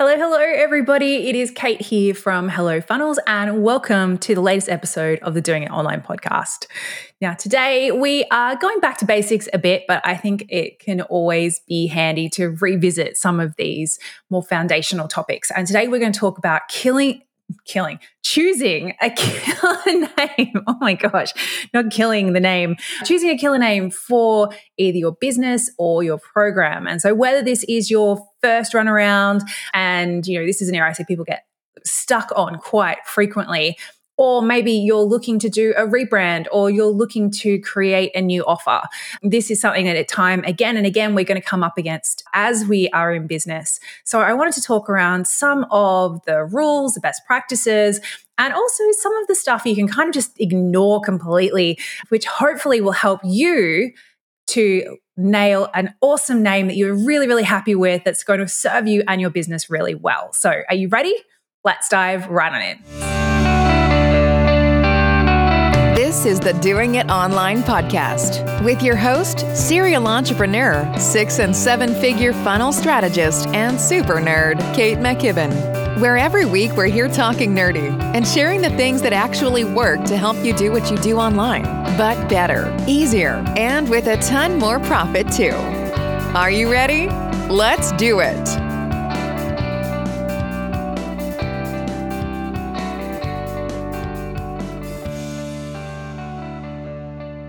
Hello, hello, everybody. It is Kate here from Hello Funnels, and welcome to the latest episode of the Doing It Online podcast. Now, today we are going back to basics a bit, but I think it can always be handy to revisit some of these more foundational topics. And today we're going to talk about killing killing, choosing a killer name. Oh my gosh, not killing the name, choosing a killer name for either your business or your program. And so, whether this is your first run around, and you know, this is an area I see people get stuck on quite frequently or maybe you're looking to do a rebrand or you're looking to create a new offer. This is something that at time again and again we're going to come up against as we are in business. So I wanted to talk around some of the rules, the best practices, and also some of the stuff you can kind of just ignore completely, which hopefully will help you to nail an awesome name that you're really, really happy with that's going to serve you and your business really well. So, are you ready? Let's dive right on in. This is the Doing It Online podcast with your host, serial entrepreneur, six and seven figure funnel strategist, and super nerd, Kate McKibben. Where every week we're here talking nerdy and sharing the things that actually work to help you do what you do online, but better, easier, and with a ton more profit too. Are you ready? Let's do it.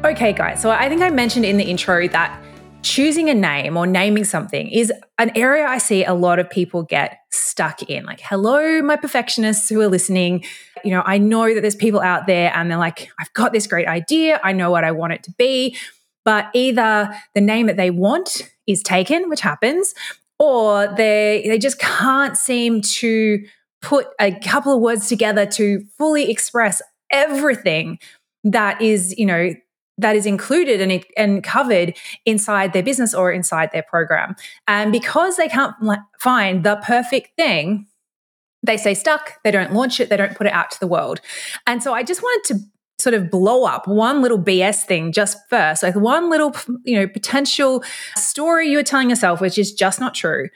Okay, guys. So I think I mentioned in the intro that choosing a name or naming something is an area I see a lot of people get stuck in. Like, hello, my perfectionists who are listening. You know, I know that there's people out there and they're like, I've got this great idea. I know what I want it to be. But either the name that they want is taken, which happens, or they they just can't seem to put a couple of words together to fully express everything that is, you know, that is included and, and covered inside their business or inside their program. And because they can't find the perfect thing, they stay stuck, they don't launch it, they don't put it out to the world. And so I just wanted to sort of blow up one little BS thing just first, like one little, you know, potential story you are telling yourself, which is just not true,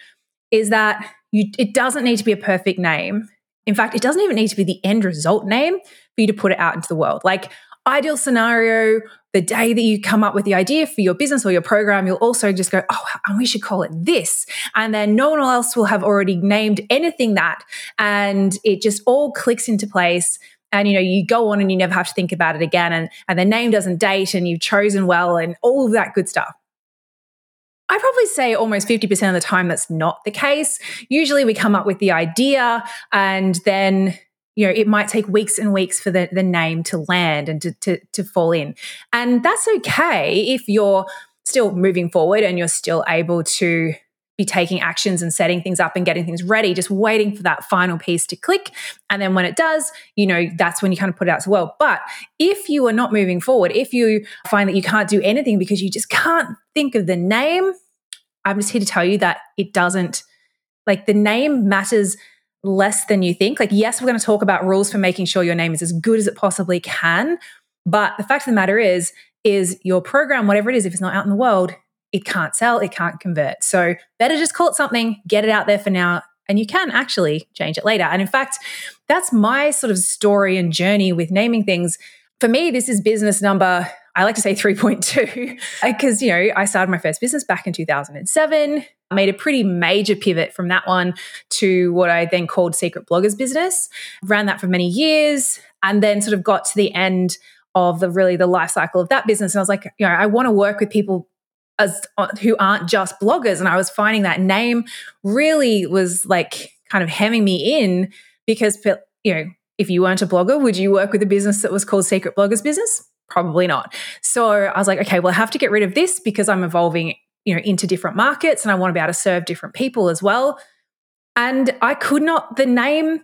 is that you, it doesn't need to be a perfect name. In fact, it doesn't even need to be the end result name for you to put it out into the world. Like, ideal scenario, the day that you come up with the idea for your business or your program, you'll also just go, oh, and we should call it this. And then no one else will have already named anything that. And it just all clicks into place. And you know, you go on and you never have to think about it again. And, and the name doesn't date and you've chosen well and all of that good stuff. I probably say almost 50% of the time that's not the case. Usually we come up with the idea and then you know, it might take weeks and weeks for the, the name to land and to, to, to fall in. And that's okay if you're still moving forward and you're still able to be taking actions and setting things up and getting things ready, just waiting for that final piece to click. And then when it does, you know, that's when you kind of put it out the world. But if you are not moving forward, if you find that you can't do anything because you just can't think of the name, I'm just here to tell you that it doesn't, like the name matters less than you think. Like, yes, we're going to talk about rules for making sure your name is as good as it possibly can. But the fact of the matter is, is your program, whatever it is, if it's not out in the world, it can't sell, it can't convert. So better just call it something, get it out there for now, and you can actually change it later. And in fact, that's my sort of story and journey with naming things. For me, this is business number I like to say 3.2 because, you know, I started my first business back in 2007. I made a pretty major pivot from that one to what I then called Secret Bloggers Business. Ran that for many years and then sort of got to the end of the really the life cycle of that business. And I was like, you know, I want to work with people as uh, who aren't just bloggers. And I was finding that name really was like kind of hemming me in because, you know, if you weren't a blogger, would you work with a business that was called Secret Bloggers Business? Probably not. So I was like, okay, well, I have to get rid of this because I'm evolving, you know, into different markets and I want to be able to serve different people as well. And I could not, the name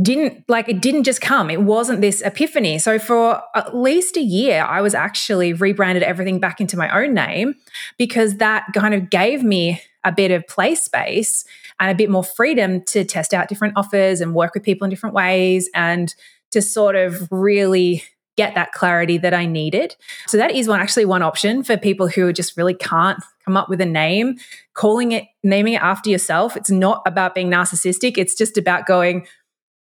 didn't like it didn't just come it wasn't this epiphany so for at least a year i was actually rebranded everything back into my own name because that kind of gave me a bit of play space and a bit more freedom to test out different offers and work with people in different ways and to sort of really get that clarity that I needed. So that is one actually one option for people who just really can't come up with a name, calling it naming it after yourself. It's not about being narcissistic. It's just about going,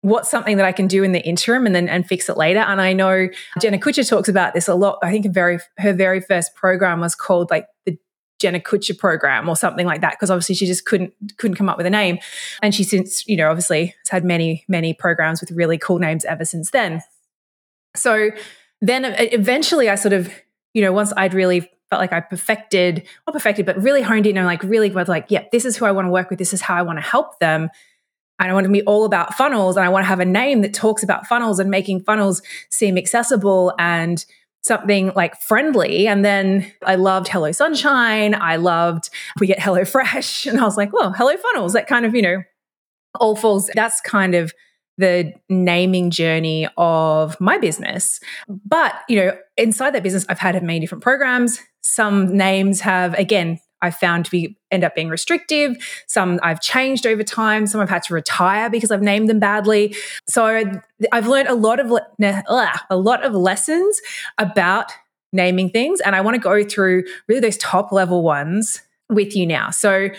what's something that I can do in the interim and then and fix it later. And I know Jenna Kutcher talks about this a lot. I think very her very first program was called like the Jenna Kutcher program or something like that because obviously she just couldn't couldn't come up with a name. And she since, you know, obviously has had many, many programs with really cool names ever since then. So then eventually I sort of, you know, once I'd really felt like I perfected, not perfected, but really honed in and like really was like, yeah, this is who I want to work with. This is how I want to help them. And I want to be all about funnels and I want to have a name that talks about funnels and making funnels seem accessible and something like friendly. And then I loved Hello Sunshine. I loved we get Hello Fresh. And I was like, well, Hello Funnels. That kind of, you know, all falls. That's kind of the naming journey of my business. But, you know, inside that business, I've had many different programs. Some names have, again, I found to be end up being restrictive. Some I've changed over time. Some I've had to retire because I've named them badly. So I've learned a lot of a lot of lessons about naming things, and I want to go through really those top level ones with you now. So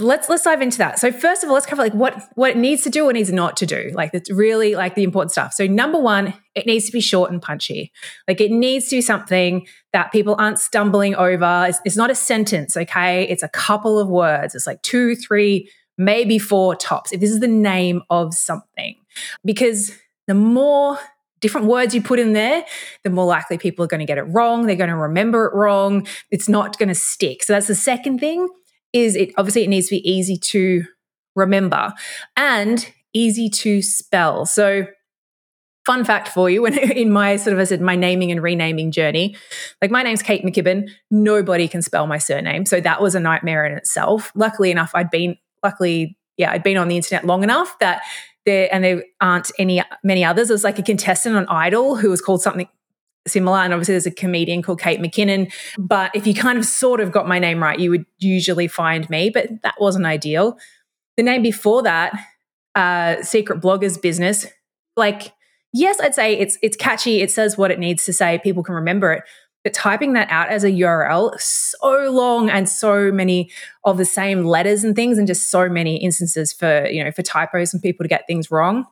let's let's dive into that. So first of all, let's cover like what what it needs to do or needs not to do. Like it's really like the important stuff. So number one, it needs to be short and punchy. Like it needs to be something that people aren't stumbling over. It's, it's not a sentence, okay? It's a couple of words. It's like two, three, maybe four tops. If this is the name of something, because the more different words you put in there, the more likely people are going to get it wrong. They're going to remember it wrong. It's not going to stick. So that's the second thing is it obviously it needs to be easy to remember and easy to spell. So fun fact for you when in my sort of I said my naming and renaming journey, like my name's Kate McKibben, nobody can spell my surname. So that was a nightmare in itself. Luckily enough, I'd been luckily, yeah, I'd been on the internet long enough that there and there aren't any many others. There's like a contestant on Idol who was called something similar. And obviously, there's a comedian called Kate McKinnon. But if you kind of sort of got my name right, you would usually find me, but that wasn't ideal. The name before that, uh, Secret Bloggers Business, like, yes, I'd say it's it's catchy. It says what it needs to say. People can remember it. But typing that out as a URL, so long and so many of the same letters and things, and just so many instances for you know for typos and people to get things wrong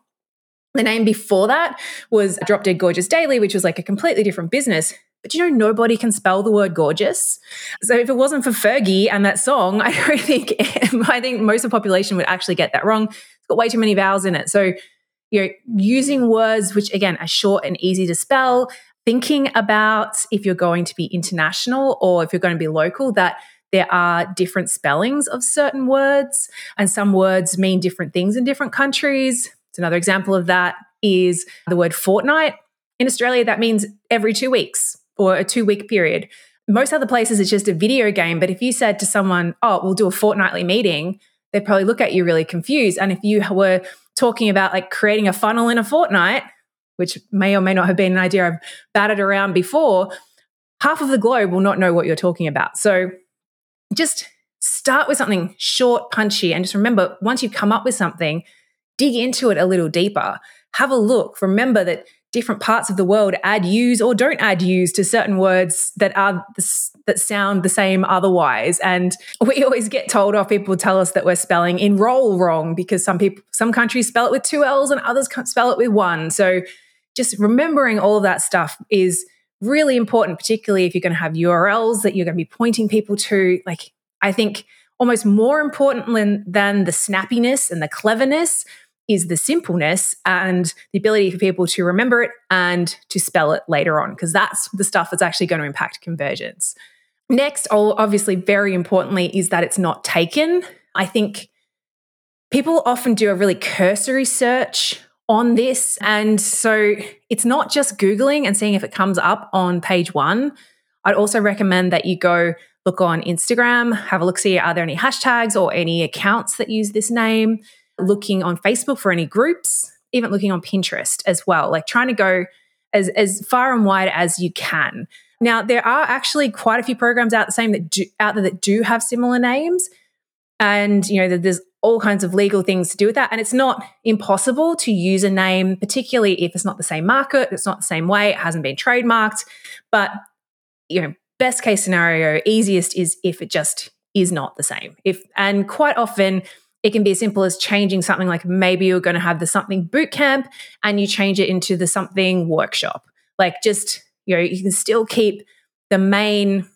the name before that was Drop Dead Gorgeous Daily, which was like a completely different business. But you know, nobody can spell the word gorgeous. So if it wasn't for Fergie and that song, I don't think I think most of the population would actually get that wrong. It's got way too many vowels in it. So you know, using words which again are short and easy to spell, thinking about if you're going to be international or if you're going to be local, that there are different spellings of certain words, and some words mean different things in different countries. So another example of that is the word fortnight. In Australia, that means every two weeks or a two week period. Most other places, it's just a video game. But if you said to someone, oh, we'll do a fortnightly meeting, they'd probably look at you really confused. And if you were talking about like creating a funnel in a fortnight, which may or may not have been an idea I've batted around before, half of the globe will not know what you're talking about. So just start with something short, punchy, and just remember once you've come up with something, dig into it a little deeper. Have a look. Remember that different parts of the world add use or don't add use to certain words that are that sound the same otherwise and we always get told off people tell us that we're spelling enroll wrong because some people some countries spell it with two l's and others spell it with one so just remembering all of that stuff is really important particularly if you're going to have urls that you're going to be pointing people to like i think almost more important than the snappiness and the cleverness is the simpleness and the ability for people to remember it and to spell it later on, because that's the stuff that's actually going to impact conversions. Next, obviously, very importantly, is that it's not taken. I think people often do a really cursory search on this. And so it's not just Googling and seeing if it comes up on page one. I'd also recommend that you go look on Instagram, have a look, see are there any hashtags or any accounts that use this name looking on Facebook for any groups, even looking on Pinterest as well, like trying to go as, as far and wide as you can. Now, there are actually quite a few programs out the same that do, out there that do have similar names. And, you know, there's all kinds of legal things to do with that. And it's not impossible to use a name, particularly if it's not the same market, it's not the same way, it hasn't been trademarked. But, you know, best case scenario, easiest is if it just is not the same. If and quite often it can be as simple as changing something like maybe you're going to have the something boot camp and you change it into the something workshop. Like just, you know, you can still keep the main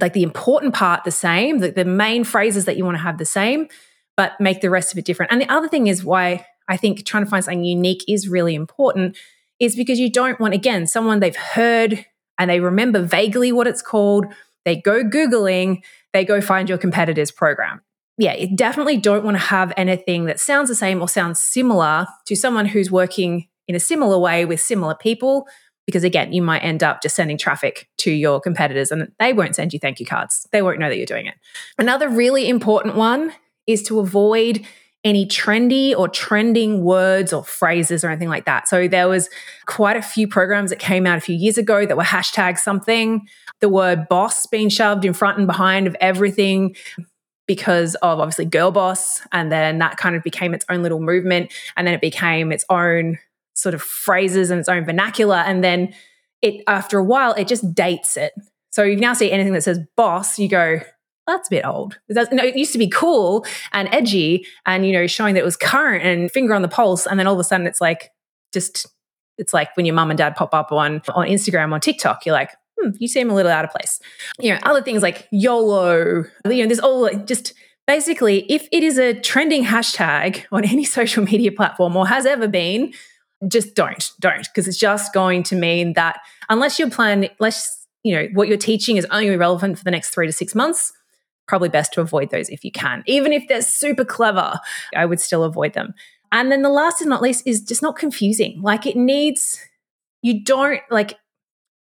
like the important part the same, the, the main phrases that you want to have the same, but make the rest of it different. And the other thing is why I think trying to find something unique is really important is because you don't want, again, someone they've heard and they remember vaguely what it's called. They go Googling, they go find your competitor's program. Yeah, you definitely don't want to have anything that sounds the same or sounds similar to someone who's working in a similar way with similar people because again, you might end up just sending traffic to your competitors and they won't send you thank you cards. They won't know that you're doing it. Another really important one is to avoid any trendy or trending words or phrases or anything like that. So there was quite a few programs that came out a few years ago that were hashtag something, the word boss being shoved in front and behind of everything because of obviously girl boss and then that kind of became its own little movement and then it became its own sort of phrases and its own vernacular. And then it, after a while, it just dates it. So you now see anything that says boss, you go, that's a bit old. It, no, it used to be cool and edgy and, you know, showing that it was current and finger on the pulse. And then all of a sudden it's like, just, it's like when your mum and dad pop up on, on Instagram, on TikTok, you're like, hmm, you seem a little out of place. You know, other things like YOLO, you know, there's all just, basically, if it is a trending hashtag on any social media platform or has ever been, just don't, don't, because it's just going to mean that unless your plan, unless you know what you're teaching is only relevant for the next three to six months, probably best to avoid those if you can. Even if they're super clever, I would still avoid them. And then the last and not least is just not confusing. Like it needs, you don't like,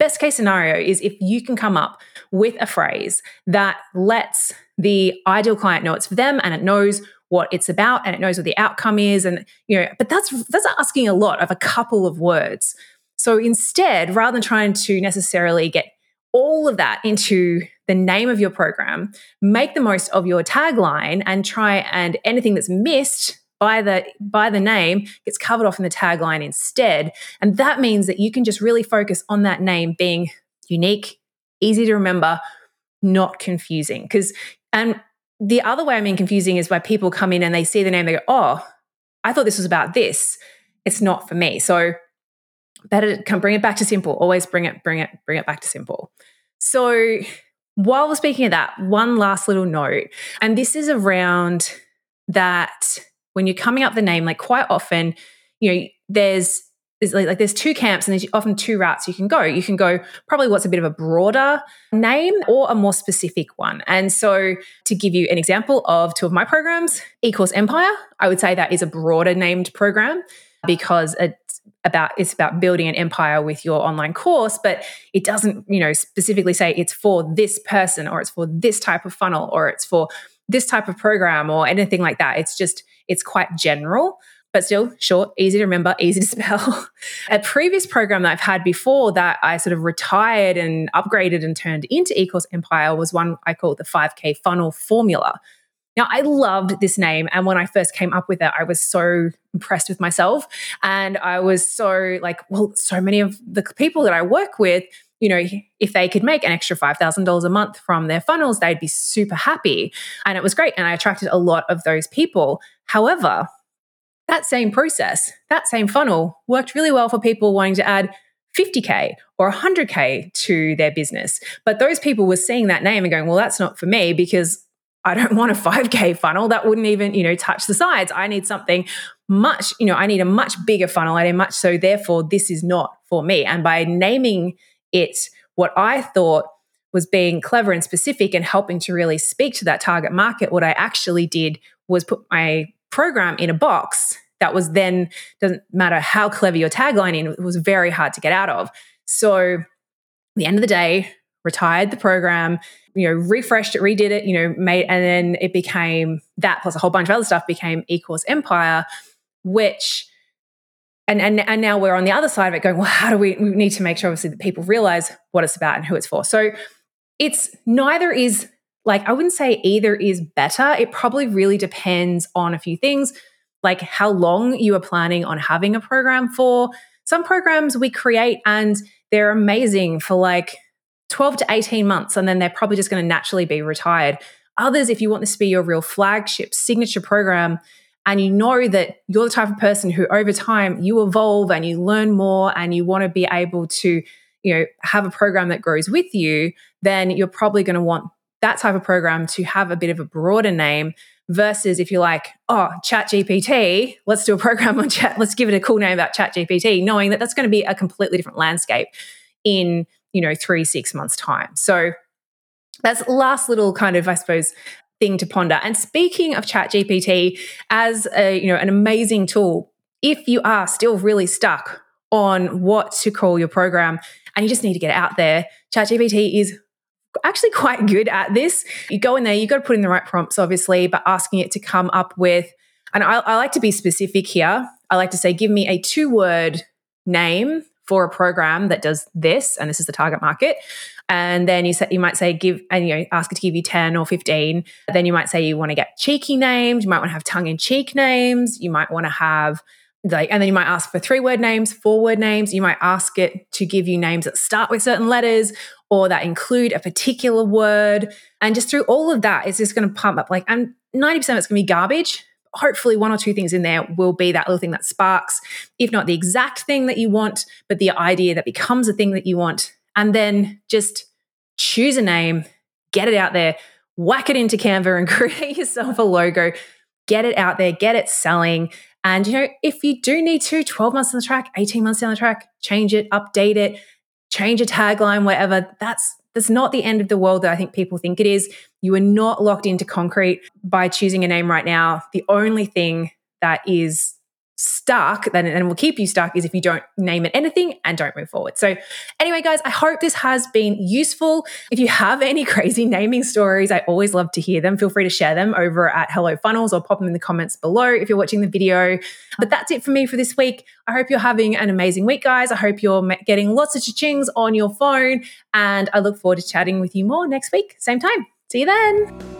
best case scenario is if you can come up with a phrase that lets the ideal client know it's for them and it knows what it's about and it knows what the outcome is and you know but that's that's asking a lot of a couple of words. So instead rather than trying to necessarily get all of that into the name of your program make the most of your tagline and try and anything that's missed by the by the name gets covered off in the tagline instead and that means that you can just really focus on that name being unique easy to remember not confusing because and the other way I mean confusing is where people come in and they see the name, they go, oh, I thought this was about this. It's not for me. So better come bring it back to simple. Always bring it, bring it, bring it back to simple. So while we're speaking of that, one last little note, and this is around that when you're coming up the name, like quite often, you know, there's there's like, like, there's two camps and there's often two routes you can go. You can go probably what's a bit of a broader name or a more specific one. And so to give you an example of two of my programs, eCourse Empire, I would say that is a broader named program because it's about it's about building an empire with your online course but it doesn't you know specifically say it's for this person or it's for this type of funnel or it's for this type of program or anything like that it's just it's quite general but still short, easy to remember, easy to spell. a previous program that I've had before that I sort of retired and upgraded and turned into eCourse Empire was one I call the 5K funnel formula. Now, I loved this name. And when I first came up with it, I was so impressed with myself. And I was so like, well, so many of the people that I work with, you know, if they could make an extra $5,000 a month from their funnels, they'd be super happy. And it was great. And I attracted a lot of those people. However, that same process, that same funnel worked really well for people wanting to add 50K or 100K to their business. But those people were seeing that name and going, well, that's not for me because I don't want a 5K funnel. That wouldn't even, you know, touch the sides. I need something much, you know, I need a much bigger funnel. I need much so, therefore, this is not for me. And by naming it what I thought was being clever and specific and helping to really speak to that target market, what I actually did was put my program in a box that was then doesn't matter how clever your tagline in it was very hard to get out of. So the end of the day retired the program you know refreshed it redid it you know made and then it became that plus a whole bunch of other stuff became ecourse empire which and, and and now we're on the other side of it going well how do we we need to make sure obviously that people realize what it's about and who it's for so it's neither is like I wouldn't say either is better. It probably really depends on a few things, like how long you are planning on having a program for. Some programs we create and they're amazing for like 12 to 18 months, and then they're probably just going to naturally be retired. Others, if you want this to be your real flagship signature program, and you know that you're the type of person who over time you evolve and you learn more and you want to be able to you know have a program that grows with you then you're probably going to want that type of program to have a bit of a broader name versus if you're like, oh, Chat GPT, let's do a program on chat, let's give it a cool name about Chat GPT, knowing that that's going to be a completely different landscape in, you know, three, six months' time. So that's last little kind of, I suppose, thing to ponder. And speaking of ChatGPT as a, you know, an amazing tool, if you are still really stuck on what to call your program and you just need to get out there, ChatGPT is actually quite good at this. You go in there, you've got to put in the right prompts, obviously, but asking it to come up with, and I, I like to be specific here. I like to say, give me a two word name for a program that does this, and this is the target market. And then you say, you might say, give, and you know, ask it to give you 10 or 15. Then you might say you want to get cheeky names. You might want to have tongue in cheek names. You might want to have like, and then you might ask for three word names, four word names. You might ask it to give you names that start with certain letters or that include a particular word. And just through all of that, it's just going to pump up like, and 90% of it's going to be garbage. Hopefully, one or two things in there will be that little thing that sparks, if not the exact thing that you want, but the idea that becomes a thing that you want. And then just choose a name, get it out there, whack it into Canva and create yourself a logo, get it out there, get it selling. And, you know, if you do need to, 12 months on the track, 18 months down the track, change it, update it, change a tagline, whatever. That's that's not the end of the world that I think people think it is. You are not locked into concrete by choosing a name right now. The only thing that is stuck then and will keep you stuck is if you don't name it anything and don't move forward. So anyway guys, I hope this has been useful. If you have any crazy naming stories, I always love to hear them. Feel free to share them over at Hello Funnels or pop them in the comments below if you're watching the video. But that's it for me for this week. I hope you're having an amazing week guys. I hope you're getting lots of cha-chings on your phone and I look forward to chatting with you more next week, same time. See you then.